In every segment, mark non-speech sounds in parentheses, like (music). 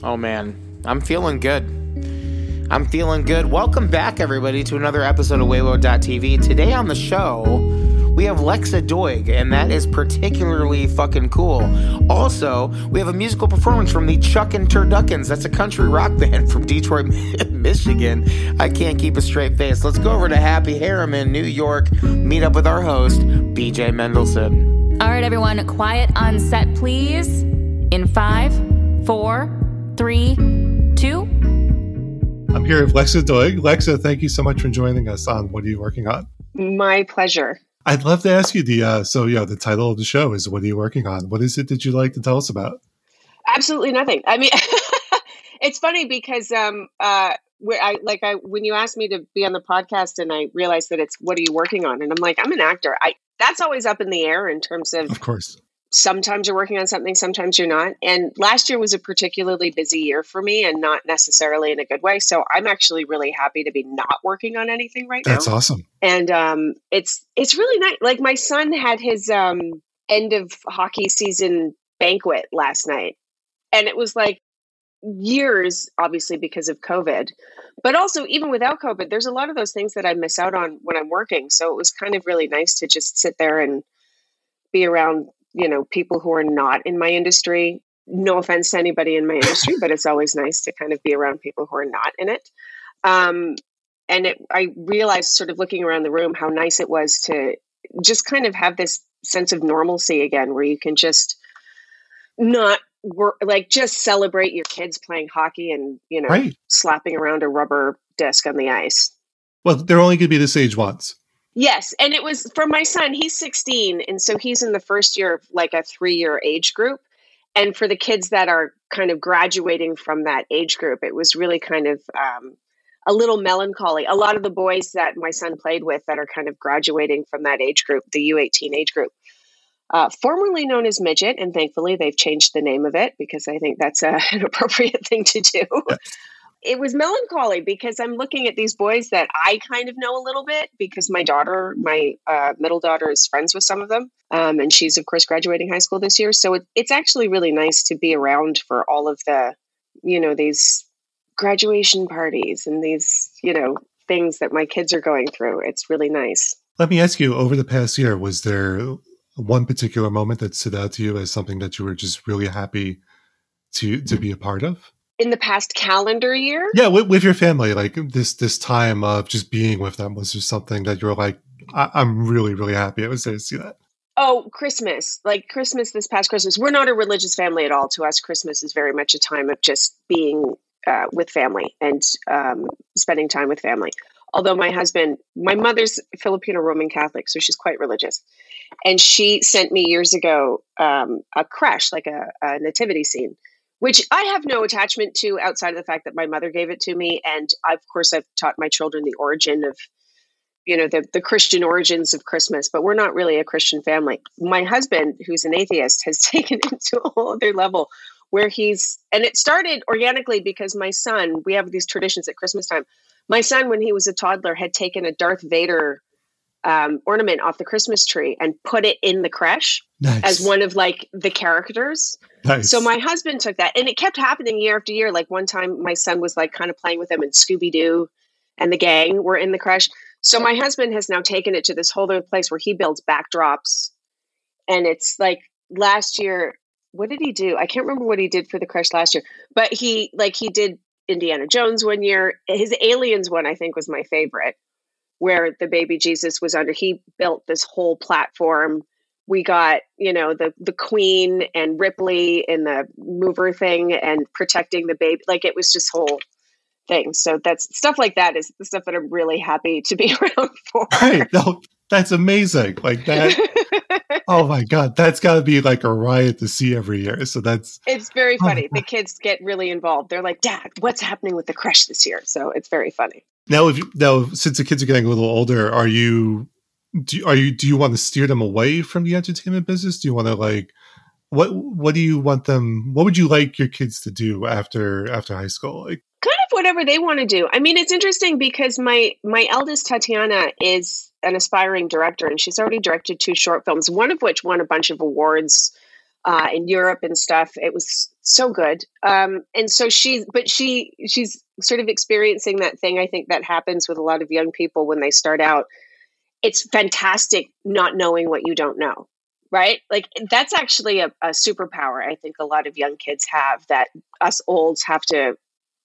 Oh man, I'm feeling good. I'm feeling good. Welcome back, everybody, to another episode of Weibo.tv. Today on the show, we have Lexa Doig, and that is particularly fucking cool. Also, we have a musical performance from the Chuck and Turduckens. That's a country rock (laughs) band from Detroit, (laughs) Michigan. I can't keep a straight face. Let's go over to Happy Harriman, New York, meet up with our host, BJ Mendelson. All right, everyone, quiet on set, please. In five, four, three, two. I'm here with Lexa Doig. Lexa, thank you so much for joining us on What Are You Working On? My pleasure. I'd love to ask you the uh, so yeah the title of the show is What Are You Working On? What is it that you'd like to tell us about? Absolutely nothing. I mean, (laughs) it's funny because um uh where I like I when you asked me to be on the podcast and I realized that it's what are you working on and I'm like I'm an actor. I that's always up in the air in terms of Of course. Sometimes you're working on something, sometimes you're not. And last year was a particularly busy year for me and not necessarily in a good way. So I'm actually really happy to be not working on anything right That's now. That's awesome. And um it's it's really nice. Like my son had his um end of hockey season banquet last night. And it was like years obviously because of COVID. But also even without COVID, there's a lot of those things that I miss out on when I'm working. So it was kind of really nice to just sit there and be around you know people who are not in my industry no offense to anybody in my industry but it's always nice to kind of be around people who are not in it um, and it, i realized sort of looking around the room how nice it was to just kind of have this sense of normalcy again where you can just not work like just celebrate your kids playing hockey and you know Right. slapping around a rubber disc on the ice Well, they're only going to be this age once. Yes, and it was for my son. He's 16, and so he's in the first year of like a three-year age group. And for the kids that are kind of graduating from that age group, it was really kind of um, a little melancholy. A lot of the boys that my son played with that are kind of graduating from that age group, the U18 age group, uh, formerly known as midget, and thankfully they've changed the name of it because I think that's a, (laughs) an appropriate thing to do. It was melancholy because I'm looking at these boys that I kind of know a little bit because my daughter, my uh, middle daughter, is friends with some of them. Um, and she's, of course, graduating high school this year. So it, it's actually really nice to be around for all of the, you know, these graduation parties and these, you know, things that my kids are going through. It's really nice. Let me ask you: Over the past year, was there one particular moment that stood out to you as something that you were just really happy to to be a part of? In the past calendar year, Yeah, with, with your family, like this this time of just being with them was just something that you're like, I, I'm really really happy I was there to see that. Oh, Christmas. Like Christmas this past Christmas. We're not a religious family at all. To us, Christmas is very much a time of just being uh, with family and um, spending time with family. Although my husband, my mother's Filipino Roman Catholic, so she's quite religious. And she sent me years ago um, a creche, like a, a nativity scene, which I have no attachment to outside of the fact that my mother gave it to me. And I, of course, I've taught my children the origin of you know the, the christian origins of christmas but we're not really a christian family my husband who's an atheist has (laughs) taken it to a whole other level where he's and it started organically because my son we have these traditions at christmas time my son when he was a toddler had taken a darth vader um, ornament off the christmas tree and put it in the creche Nice, as one of like the characters nice. so my husband took that, and it kept happening year after year. Like one time, my son was like kind of playing with them, and Scooby Doo and the gang were in the creche. So my husband has now taken it to this whole other place where he builds backdrops, and it's like last year. What did he do? I can't remember what he did for the crush last year, but he like he did Indiana Jones one year. His Aliens one, I think, was my favorite, where the baby Jesus was under. He built this whole platform we got you know the the queen and ripley in the mover thing and protecting the baby like it was just whole thing so that's stuff like that is the stuff that i'm really happy to be (laughs) around for right, no, that's amazing. Like that. (laughs) oh my god, that's got to be like a riot to see every year. So that's it's very Oh, funny the kids get really involved they're like dad what's happening with the crush this year so it's very funny now. If you, now, since the kids are getting a little older, are you do are you do you want to steer them away from the entertainment business? Do you want to like what what do you want them? What would you like your kids to do after after high school? Like, kind of whatever they want to do. I mean, it's interesting because my my eldest Tatiana is an aspiring director, and she's already directed two short films, one of which won a bunch of awards uh, in Europe and stuff. It was so good. Um, and so she's, but she, she's sort of experiencing that thing. I think that happens with a lot of young people when they start out. It's fantastic not knowing what you don't know, right? Like that's actually a, a superpower. I think a lot of young kids have that us olds have to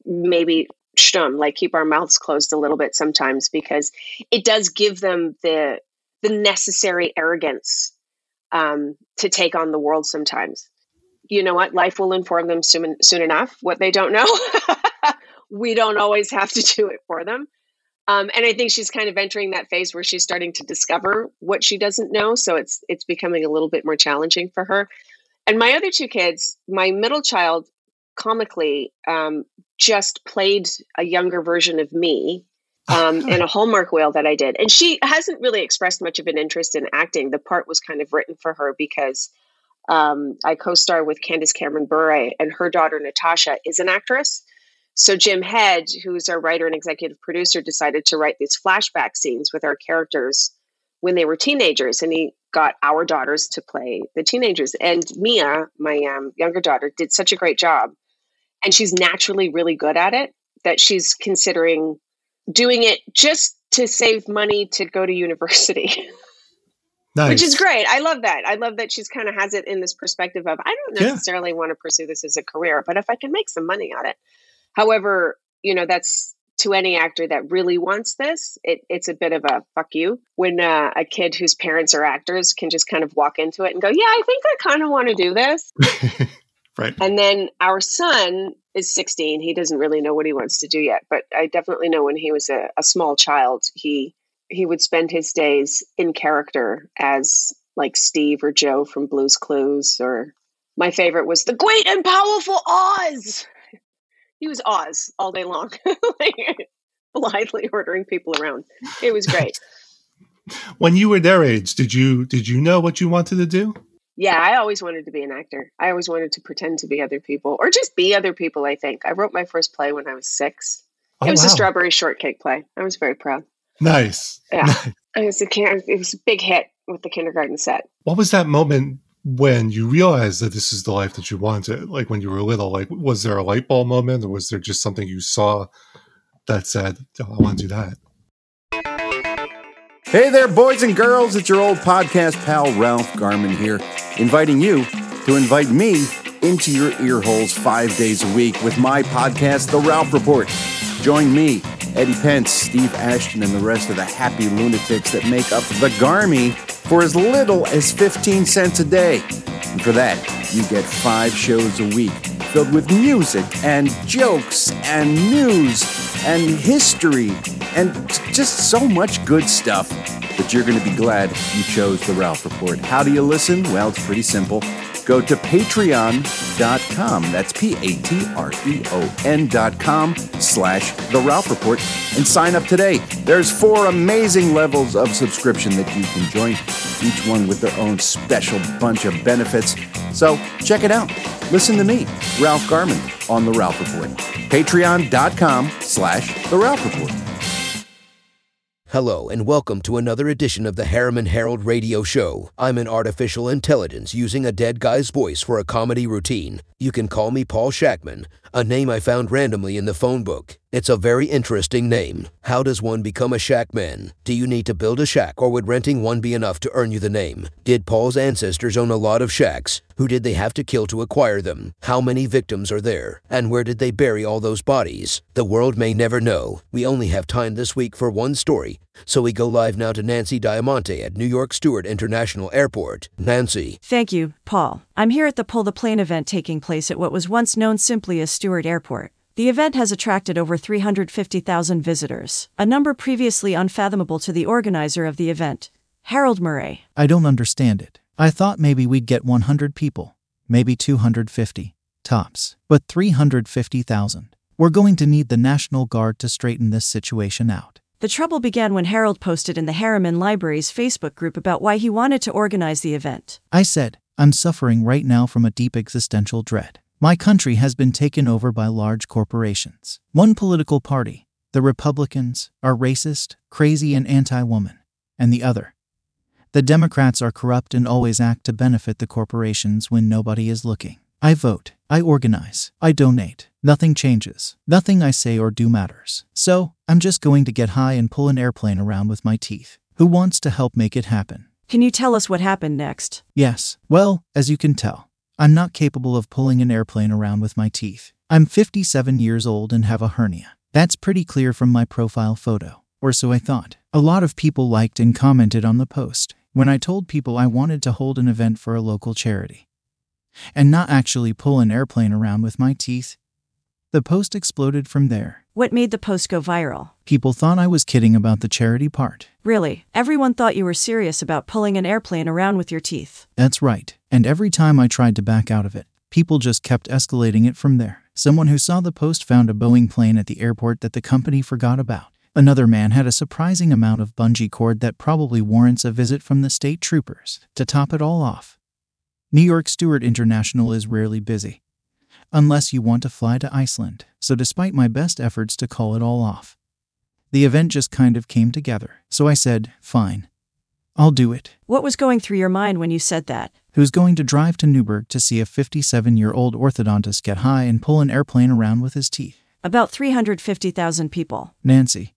maybe shtum, like keep our mouths closed a little bit sometimes because it does give them the the necessary arrogance um, to take on the world sometimes. You know what? Life will inform them soon, soon enough what they don't know. (laughs) we don't always have to do it for them. Um, and I think she's kind of entering that phase where she's starting to discover what she doesn't know. So it's it's becoming a little bit more challenging for her. And my other two kids, my middle child, comically, um, just played a younger version of me um, (laughs) and a Hallmark whale that I did. And she hasn't really expressed much of an interest in acting. The part was kind of written for her because um, I co star with Candace Cameron Bure, and her daughter Natasha is an actress. So Jim Head, who's our writer and executive producer, decided to write these flashback scenes with our characters when they were teenagers, and he got our daughters to play the teenagers. And Mia, my um, younger daughter, did such a great job, and she's naturally really good at it that she's considering doing it just to save money to go to university. (laughs) Nice. Which is great. I love that. I love that she's kind of has it in this perspective of I don't necessarily yeah. want to pursue this as a career, but if I can make some money on it. However, you know, that's to any actor that really wants this, it, it's a bit of a fuck you when uh, a kid whose parents are actors can just kind of walk into it and go, Yeah, I think I kind of want to do this. (laughs) right. And then our son is 16. He doesn't really know what he wants to do yet, but I definitely know when he was a, a small child, he he would spend his days in character as like Steve or Joe from Blue's Clues or my favorite was the great and powerful Oz. He was Oz all day long, (laughs) like, blithely ordering people around. It was great. (laughs) when you were their age, did you did you know what you wanted to do? yeah, I always wanted to be an actor. I always wanted to pretend to be other people or just be other people, I think. I wrote my first play when I was six. Oh, it was wow. a strawberry shortcake play. I was very proud. Nice. Yeah. Nice. It was a it was a big hit with the kindergarten set. What was that moment when you realized that this is the life that you wanted? Like when you were little, like was there a light bulb moment or was there just something you saw that said, oh, I want to do that? Hey there, boys and girls. It's your old podcast pal, Ralph Garman here, inviting you to invite me into your ear holes five days a week with my podcast, The Ralph Report. Join me, Eddie Pence, Steve Ashton, and the rest of the happy lunatics that make up the Garmy for as little as 15 cents a day. And for that, you get five shows a week filled with music and jokes and news and history and just so much good stuff that you're going to be glad you chose the Ralph Report. How do you listen? Well, it's pretty simple. Go to patreon.com. That's P A T R E O N.com slash The Ralph Report and sign up today. There's four amazing levels of subscription that you can join, each one with their own special bunch of benefits. So check it out. Listen to me, Ralph Garman, on The Ralph Report. Patreon.com slash The Ralph Report. Hello, and welcome to another edition of the Harriman Herald Radio Show. I'm an artificial intelligence using a dead guy's voice for a comedy routine. You can call me Paul Shackman, a name I found randomly in the phone book. It's a very interesting name. How does one become a shackman? Do you need to build a shack, or would renting one be enough to earn you the name? Did Paul's ancestors own a lot of shacks? Who did they have to kill to acquire them? How many victims are there? And where did they bury all those bodies? The world may never know. We only have time this week for one story, so we go live now to Nancy Diamante at New York Stewart International Airport. Nancy. Thank you, Paul. I'm here at the Pull the Plane event taking place at what was once known simply as Stewart Airport. The event has attracted over 350,000 visitors, a number previously unfathomable to the organizer of the event, Harold Murray. I don't understand it. I thought maybe we'd get 100 people, maybe 250, tops, but 350,000. We're going to need the National Guard to straighten this situation out. The trouble began when Harold posted in the Harriman Library's Facebook group about why he wanted to organize the event. I said, I'm suffering right now from a deep existential dread. My country has been taken over by large corporations. One political party, the Republicans, are racist, crazy, and anti woman, and the other, The Democrats are corrupt and always act to benefit the corporations when nobody is looking. I vote. I organize. I donate. Nothing changes. Nothing I say or do matters. So, I'm just going to get high and pull an airplane around with my teeth. Who wants to help make it happen? Can you tell us what happened next? Yes. Well, as you can tell, I'm not capable of pulling an airplane around with my teeth. I'm 57 years old and have a hernia. That's pretty clear from my profile photo, or so I thought. A lot of people liked and commented on the post when I told people I wanted to hold an event for a local charity and not actually pull an airplane around with my teeth. The post exploded from there. What made the post go viral? People thought I was kidding about the charity part. Really, everyone thought you were serious about pulling an airplane around with your teeth. That's right. And every time I tried to back out of it, people just kept escalating it from there. Someone who saw the post found a Boeing plane at the airport that the company forgot about. Another man had a surprising amount of bungee cord that probably warrants a visit from the state troopers. To top it all off, New York Stewart International is rarely busy, unless you want to fly to Iceland. So, despite my best efforts to call it all off, the event just kind of came together. So I said, fine, I'll do it. What was going through your mind when you said that? Who's going to drive to Newburgh to see a 57 year old orthodontist get high and pull an airplane around with his teeth? About 350,000 people. Nancy,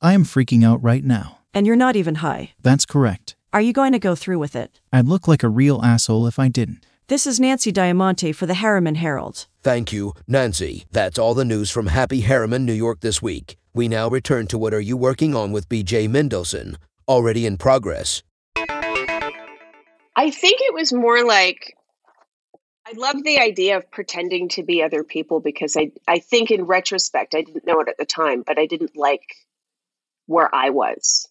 I am freaking out right now. And you're not even high. That's correct. Are you going to go through with it? I'd look like a real asshole if I didn't. This is Nancy Diamante for the Harriman Herald. Thank you, Nancy. That's all the news from Happy Harriman, New York this week. We now return to what are you working on with BJ Mendelson? Already in progress. I think it was more like I love the idea of pretending to be other people because I I think in retrospect I didn't know it at the time, but I didn't like where I was.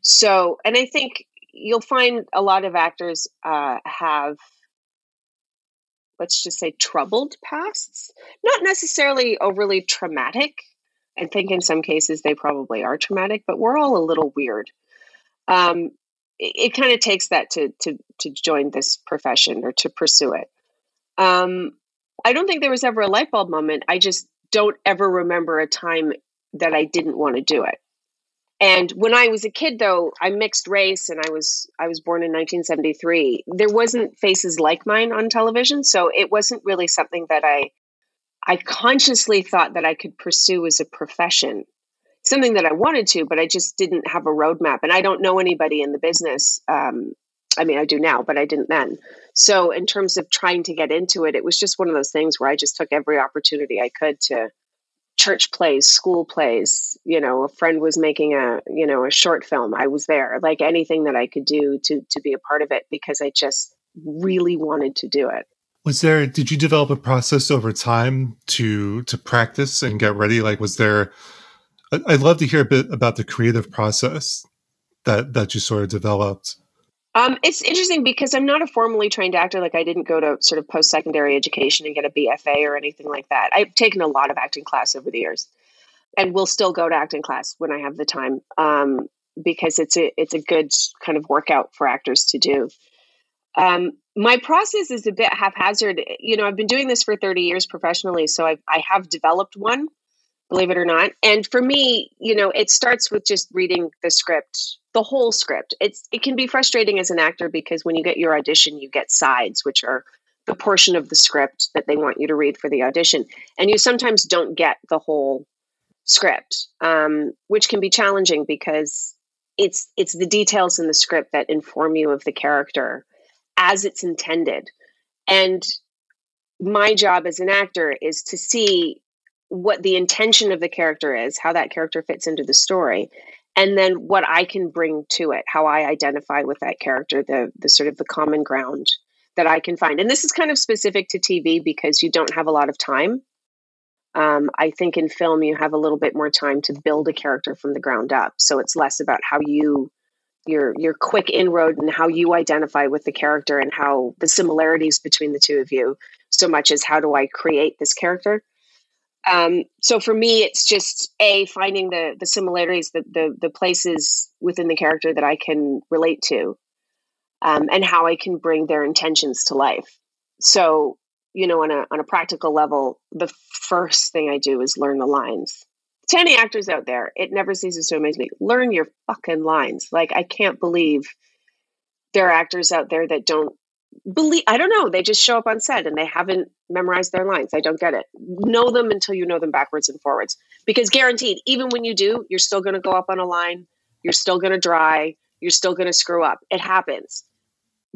So, and I think you'll find a lot of actors uh, have let's just say troubled pasts, not necessarily overly traumatic. I think in some cases they probably are traumatic, but we're all a little weird. Um, it, it kind of takes that to to to join this profession or to pursue it. Um, I don't think there was ever a light bulb moment. I just don't ever remember a time that I didn't want to do it. And when I was a kid, though, I'm mixed race, and I was I was born in 1973. There wasn't faces like mine on television, so it wasn't really something that I I consciously thought that I could pursue as a profession. Something that I wanted to, but I just didn't have a roadmap, and I don't know anybody in the business. Um, I mean, I do now, but I didn't then. So, in terms of trying to get into it, it was just one of those things where I just took every opportunity I could to church plays, school plays. You know, a friend was making a you know a short film. I was there, like anything that I could do to to be a part of it because I just really wanted to do it. Was there? Did you develop a process over time to to practice and get ready? Like, was there? I'd love to hear a bit about the creative process that that you sort of developed. Um, it's interesting because I'm not a formally trained actor. Like I didn't go to sort of post secondary education and get a BFA or anything like that. I've taken a lot of acting class over the years, and will still go to acting class when I have the time um, because it's a it's a good kind of workout for actors to do. Um, my process is a bit haphazard. You know, I've been doing this for 30 years professionally, so I've, I have developed one believe it or not. And for me, you know, it starts with just reading the script, the whole script. It's it can be frustrating as an actor because when you get your audition, you get sides, which are the portion of the script that they want you to read for the audition, and you sometimes don't get the whole script, um, which can be challenging because it's it's the details in the script that inform you of the character as it's intended, and my job as an actor is to see what the intention of the character is, how that character fits into the story, and then what I can bring to it, how I identify with that character, the the sort of the common ground that I can find. And this is kind of specific to TV because you don't have a lot of time. Um, I think in film you have a little bit more time to build a character from the ground up. So it's less about how you your your quick inroad and how you identify with the character and how the similarities between the two of you so much as how do I create this character. Um, so for me, it's just a finding the the similarities, the the, the places within the character that I can relate to, um, and how I can bring their intentions to life. So you know, on a on a practical level, the first thing I do is learn the lines. To any actors out there, it never ceases to amaze me. Learn your fucking lines. Like I can't believe there are actors out there that don't believe i don't know they just show up on set and they haven't memorized their lines i don't get it know them until you know them backwards and forwards because guaranteed even when you do you're still going to go up on a line you're still going to dry you're still going to screw up it happens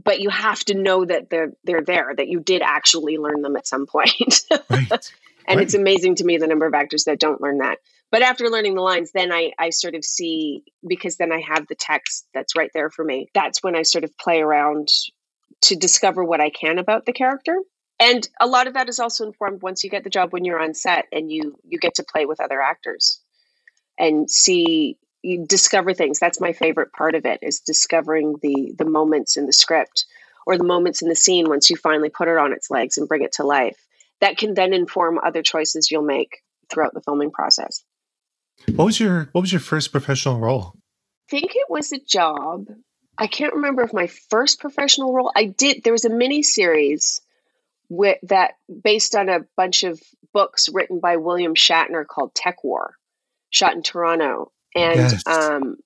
but you have to know that they're they're there that you did actually learn them at some point (laughs) Right. and Right. it's amazing to me the number of actors that don't learn that but after learning the lines then I, I sort of see because then i have the text that's right there for me that's when i sort of play around to discover what i can about the character. And a lot of that is also informed once you get the job when you're on set and you you get to play with other actors and see you discover things. That's my favorite part of it is discovering the the moments in the script or the moments in the scene once you finally put it on its legs and bring it to life. That can then inform other choices you'll make throughout the filming process What was your What was your first professional role? I think it was a job i can't remember if my first professional role i did there was a mini series with that based on a bunch of books written by william shatner called TekWar shot in toronto and Yes. um,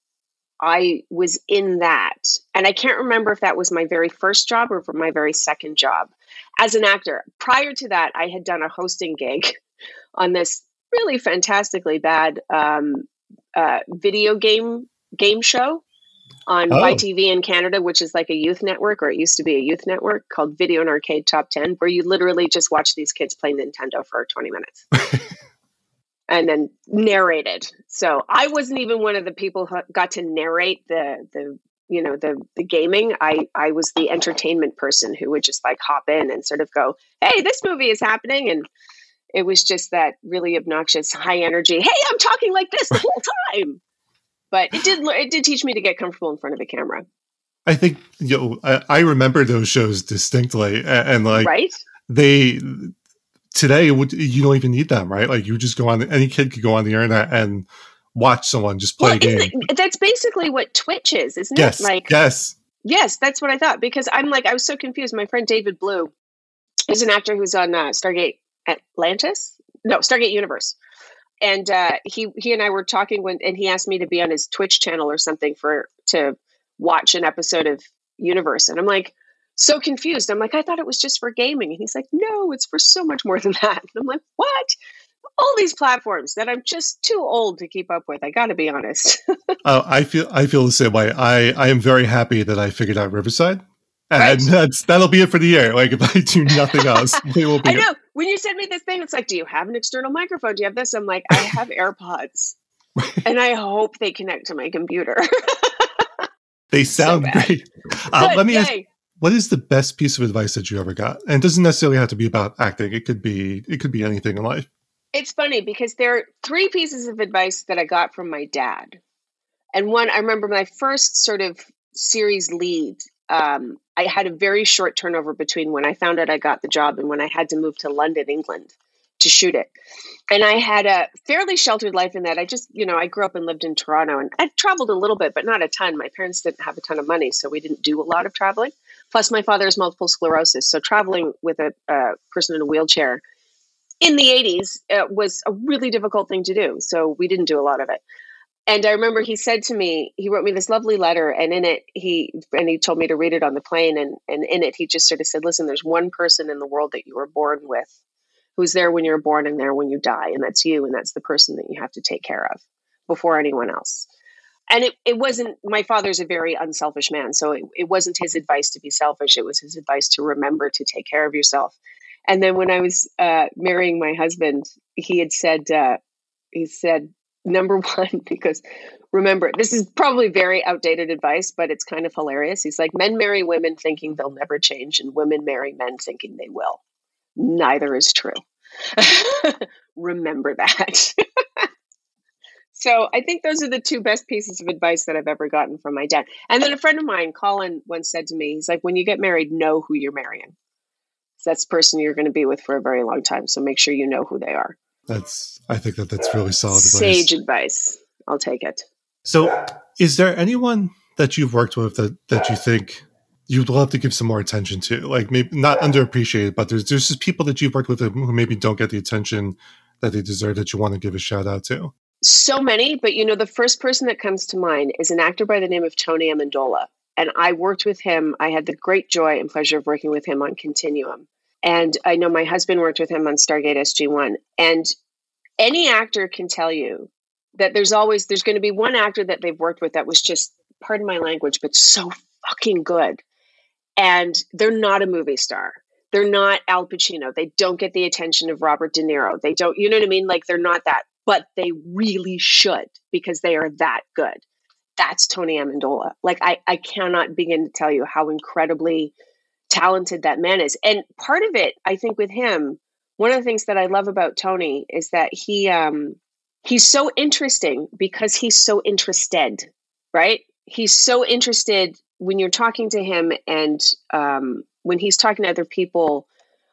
i was in that and i can't remember if that was my very first job or my very second job as an actor prior to that i had done a hosting gig (laughs) on this really fantastically bad um, uh, video game game show on Oh. YTV in Canada, which is like a youth network, or it used to be a youth network called Video and Arcade Top 10, where you literally just watch these kids play Nintendo for 20 minutes (laughs) and then narrated. So I wasn't even one of the people who got to narrate the, the, you know, the, the gaming. I, I was the entertainment person who would just like hop in and sort of go, Hey, this movie is happening. And it was just that really obnoxious high energy. Hey, I'm talking like this the whole time. But it did, it did teach me to get comfortable in front of a camera. I think you know, I, I remember those shows distinctly, and, and like right? they today would you don't even need them, right? Like you just go on. Any kid could go on the internet and watch someone just play Well, a game. it, that's basically what Twitch is, isn't yes, it? Like, yes, yes, that's what I thought because I'm like, I was so confused. My friend David Blue is an actor who's on uh, Stargate Atlantis, no, Stargate Universe, and uh, he he and I were talking when, and he asked me to be on his Twitch channel or something for to watch an episode of Universe, and I'm like. So confused. I'm like, I thought it was just for gaming. And he's like, no, it's for so much more than (laughs) that. And I'm like, what? all these platforms that I'm just too old to keep up with. I got to be honest. uh, (laughs) I feel I feel the same way. I I am very happy that I figured out Riverside, and Right. that's that'll be it for the year. Like if I do nothing (laughs) else, we will be. I know when you sent me this thing, it's like, do you have an external microphone? Do you have this? I'm like, I have AirPods, (laughs) and I hope they connect to my computer. (laughs) They sound bad. great. Uh, let me ask, what is the best piece of advice that you ever got? And it doesn't necessarily have to be about acting. It could be it could be anything in life. It's funny because there are three pieces of advice that I got from my dad. And one, I remember my first sort of series lead. Um, I had a very short turnover between when I found out I got the job and when I had to move to London, England to shoot it. And I had a fairly sheltered life in that I just, you know, I grew up and lived in Toronto and I traveled a little bit, but not a ton. My parents didn't have a ton of money, so we didn't do a lot of traveling. Plus, my father has multiple sclerosis. So traveling with a, a person in a wheelchair in the 80s uh, was a really difficult thing to do. So we didn't do a lot of it. And I remember he said to me, he wrote me this lovely letter, and in it he and he told me to read it on the plane, and and in it he just sort of said, "Listen, there's one person in the world that you were born with, who's there when you're born and there when you die, and that's you, and that's the person that you have to take care of before anyone else." And it, it wasn't my father's a very unselfish man, so it, it wasn't his advice to be selfish. It was his advice to remember to take care of yourself. And then when I was uh, marrying my husband, he had said, uh, he said, number (laughs) one, because remember, this is probably very outdated advice, but it's kind of hilarious. He's like, men marry women thinking they'll never change, and women marry men thinking they will. Neither is true. (laughs) remember that. (laughs) so I think those are the two best pieces of advice that I've ever gotten from my dad. And then a friend of mine, Colin, once said to me, he's like, when you get married, know who you're marrying. That's the person you're going to be with for a very long time. So make sure you know who they are. That's I think that that's really solid advice. Sage advice. I'll take it. So, is there anyone that you've worked with that that you think you'd love to give some more attention to? Like maybe not underappreciated, but there's there's just people that you've worked with who maybe don't get the attention that they deserve that you want to give a shout out to. So many, but you know, the first person that comes to mind is an actor by the name of Tony Amendola. And I worked with him. I had the great joy and pleasure of working with him on Continuum. And I know my husband worked with him on Stargate SG1. And any actor can tell you that there's always there's going to be one actor that they've worked with that was just pardon my language but so fucking good. And they're not a movie star. They're not al pacino. They don't get the attention of robert de niro. They don't you know what i mean? Like they're not that. But they really should because they are that good. That's tony amendola. Like i i cannot begin to tell you how incredibly talented that man is and part of it i think with him one of the things that i love about tony is that he um he's so interesting because he's so interested, right? He's so interested when you're talking to him and um, when he's talking to other people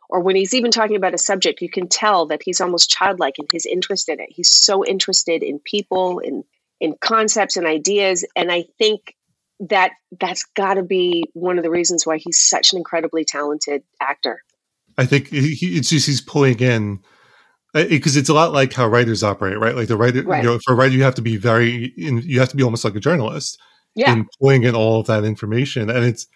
or when he's even talking about a subject, you can tell that he's almost childlike in his interest in it. He's so interested in people, in in concepts and ideas, and I think that that's got to be one of the reasons why he's such an incredibly talented actor. I think he, it's just he's pulling in because uh, it's a lot like how writers operate, right? Like the writer, right. you know, for a writer, you have to be very, you have to be almost like a journalist yeah. in pulling in all of that information, and it's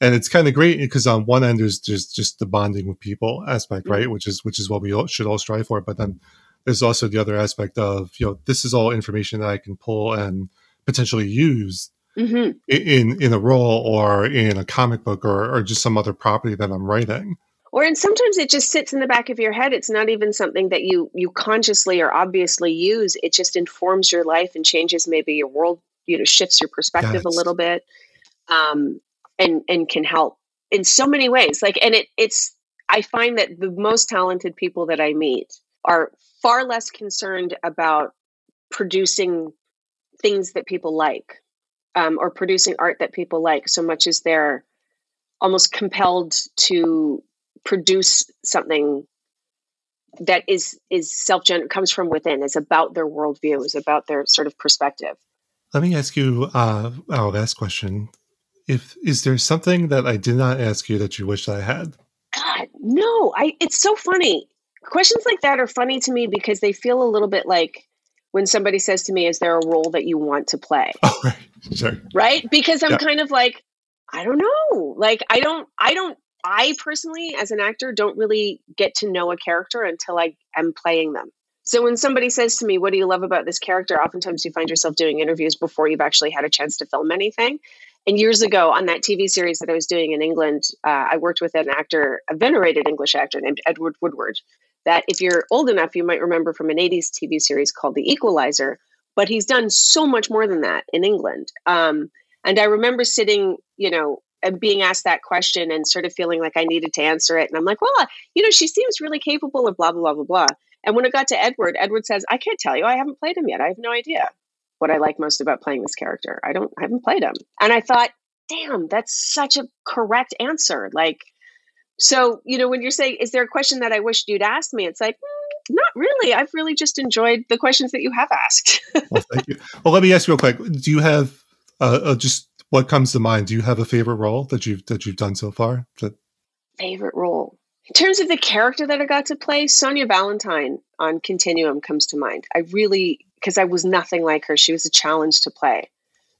and it's kind of great because on one end there's just just the bonding with people aspect, right? Mm-hmm. Which is which is what we all, should all strive for, but then there's also the other aspect of you know this is all information that I can pull and potentially use mm-hmm. in in a role or in a comic book or or just some other property that I'm writing or and sometimes it just sits in the back of your head it's not even something that you you consciously or obviously use it just informs your life and changes maybe your world you know shifts your perspective yes. a little bit um and and can help in so many ways like and it it's i find that the most talented people that i meet are far less concerned about producing things that people like um, or producing art that people like so much as they're almost compelled to produce something that is is self comes from within is about their worldview is about their sort of perspective. Let me ask you uh our last question. If is there something that i did not ask you that you wish i had? God no i it's so funny. Questions like that are funny to me because they feel a little bit like when somebody says to me is there a role that you want to play (laughs) oh, right sure right because i'm yeah. kind of like i don't know like i don't i don't I personally, as an actor, don't really get to know a character until I am playing them. So when somebody says to me, What do you love about this character? Oftentimes you find yourself doing interviews before you've actually had a chance to film anything. And years ago, on that TV series that I was doing in England, uh, I worked with an actor, a venerated English actor named Edward Woodward. That, if you're old enough, you might remember from an 80s TV series called The Equalizer. But he's done so much more than that in England. Um, and I remember sitting, you know, and being asked that question and sort of feeling like I needed to answer it. And I'm like, well, you know, she seems really capable of blah, blah, blah, blah, blah. And when it got to Edward, Edward says, I can't tell you. I haven't played him yet. I have no idea what I like most about playing this character. I don't, I haven't played him. And I thought, damn, that's such a correct answer. Like, so, you know, when you're saying, is there a question that I wish you'd asked me? It's like, mm, not really. I've really just enjoyed the questions that you have asked. (laughs) well, thank you. Well, let me ask you real quick. Do you have uh, uh, just what comes to mind? Do you have a favorite role that you've that you've done so far? That favorite role in terms of the character that I got to play, Sonya Valentine on Continuum comes to mind. I really because I was nothing like her. She was a challenge to play,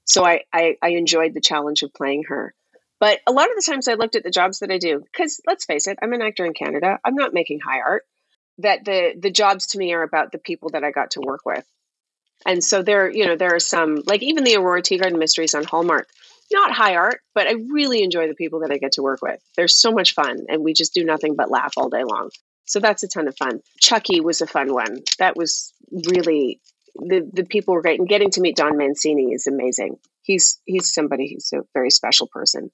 so I, I I enjoyed the challenge of playing her. But a lot of the times I looked at the jobs that I do because let's face it, I'm an actor in Canada. I'm not making high art. That the the jobs to me are about the people that I got to work with. And so there, you know, there are some like even the Aurora Teagarden Mysteries on Hallmark not high art, but I really enjoy the people that I get to work with. They're so much fun, and we just do nothing but laugh all day long. So that's a ton of fun. Chucky was a fun one. That was really the the people were great, and getting to meet Don Mancini is amazing. He's he's somebody who's a very special person.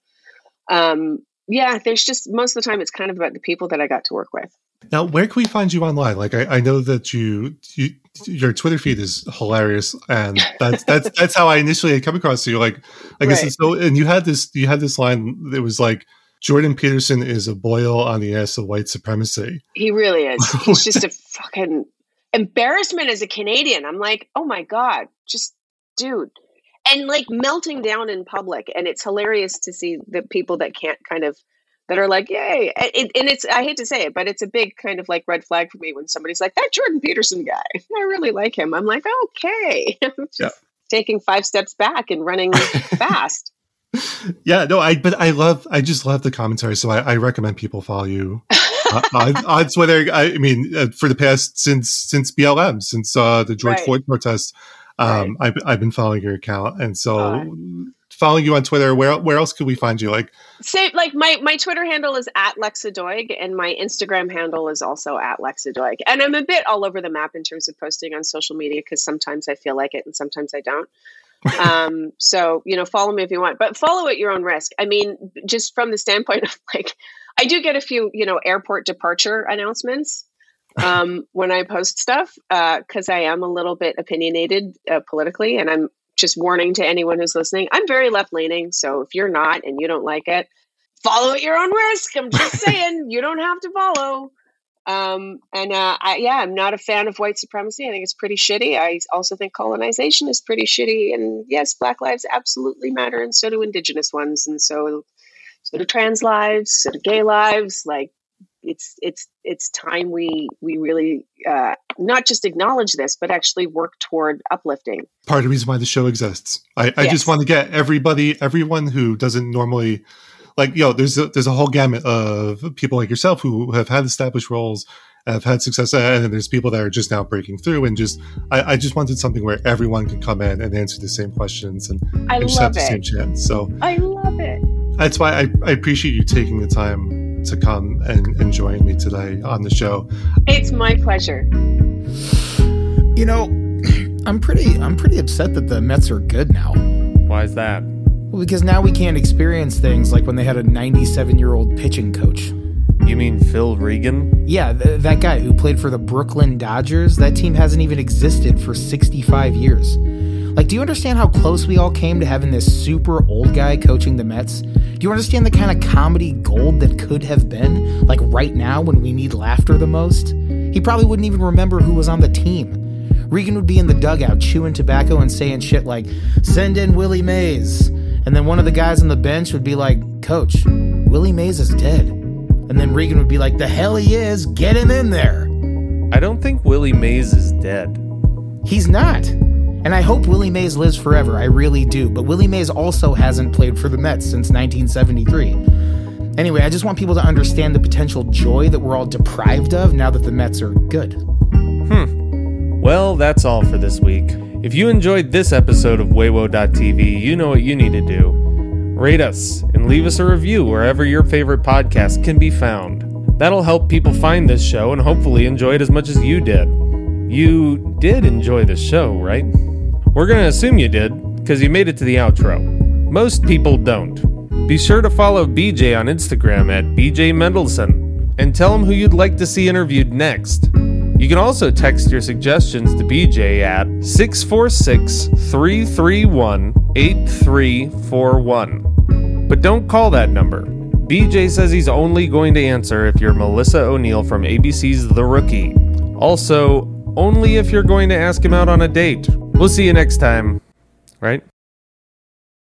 Um, yeah, there's just most of the time it's kind of about the people that I got to work with. Now, where can we find you online? Like, I, I know that you, you, your Twitter feed is hilarious, and that's that's (laughs) that's how I initially had come across you. Like, I guess right. so. And you had this, you had this line that was like, Jordan Peterson is a boil on the ass of white supremacy. He really is. (laughs) He's just a fucking embarrassment as a Canadian. I'm like, oh my god, just dude, and like melting down in public, and it's hilarious to see the people that can't kind of that are like, yay. And, and it's, I hate to say it, but it's a big kind of like red flag for me when somebody's like, that Jordan Peterson guy, (laughs) I really like him. I'm like, okay. (laughs) yeah. Taking five steps back and running (laughs) fast. yeah, no, I but I love I just love the commentary, so I, I recommend people follow you uh, on, on Twitter. I, I mean, uh, for the past since since BLM, since uh, the George Right. Floyd protest, um, Right. I've I've been following your account, and so Uh, following you on Twitter. Where where else could we find you? Like, say, like my my Twitter handle is at Lexadoig, and my Instagram handle is also at Lexadoig. And I'm a bit all over the map in terms of posting on social media because sometimes I feel like it and sometimes I don't. (laughs) um, so you know, follow me if you want, but follow at your own risk. I mean, just from the standpoint (laughs) of like, I do get a few you know airport departure announcements um, when I post stuff because I am a little bit opinionated uh, politically, and I'm just warning to anyone who's listening. I'm very left leaning, so if you're not and you don't like it, follow at your own risk. I'm just (laughs) saying, you don't have to follow. Um, and uh, I, yeah, I'm not a fan of white supremacy. I think it's pretty shitty. I also think colonization is pretty shitty. And yes, Black lives absolutely matter, and so do Indigenous ones, and so so do trans lives, so do gay lives. Like it's it's it's time we we really uh, not just acknowledge this, but actually work toward uplifting. part of the reason why the show exists. I, I Yes. just want to get everybody, everyone who doesn't normally like, you know, there's a, there's a whole gamut of people like yourself who have had established roles, have had success, and then there's people that are just now breaking through. And just, I, I just wanted something where everyone can come in and answer the same questions and, I and just have love the same chance. So I love it. that's why I, I appreciate you taking the time to come and, and join me today on the show. It's my pleasure. You know, (clears throat) I'm pretty I'm pretty upset that the Mets are good now. Why is that? Well, because now we can't experience things like when they had a 97 year old pitching coach. You mean Phil Regan? Yeah, th- that guy who played for the Brooklyn Dodgers, that team hasn't even existed for 65 years. Like, do you understand how close we all came to having this super old guy coaching the Mets? Do you understand the kind of comedy gold that could have been? Like, right now when we need laughter the most? He probably wouldn't even remember who was on the team. Regan would be in the dugout chewing tobacco and saying shit like, send in Willie Mays. And then one of the guys on the bench would be like, Coach, Willie Mays is dead. And then Regan would be like, The hell he is, get him in there. I don't think Willie Mays is dead. He's not. And I hope Willie Mays lives forever, I really do. But Willie Mays also hasn't played for the Mets since 1973. Anyway, I just want people to understand the potential joy that we're all deprived of now that the Mets are good. Hmm. Well, that's all for this week. If you enjoyed this episode of Weiwo.tv, you know what you need to do. Rate us and leave us a review wherever your favorite podcast can be found. That'll help people find this show and hopefully enjoy it as much as you did. You did enjoy the show, right? We're going to assume you did, because you made it to the outro. Most people don't. Be sure to follow BJ on Instagram at BJ Mendelson and tell him who you'd like to see interviewed next. You can also text your suggestions to BJ at 646 331 8341. But don't call that number. BJ says he's only going to answer if you're Melissa O'Neill from ABC's The Rookie. Also, only if you're going to ask him out on a date. We'll see you next time, right?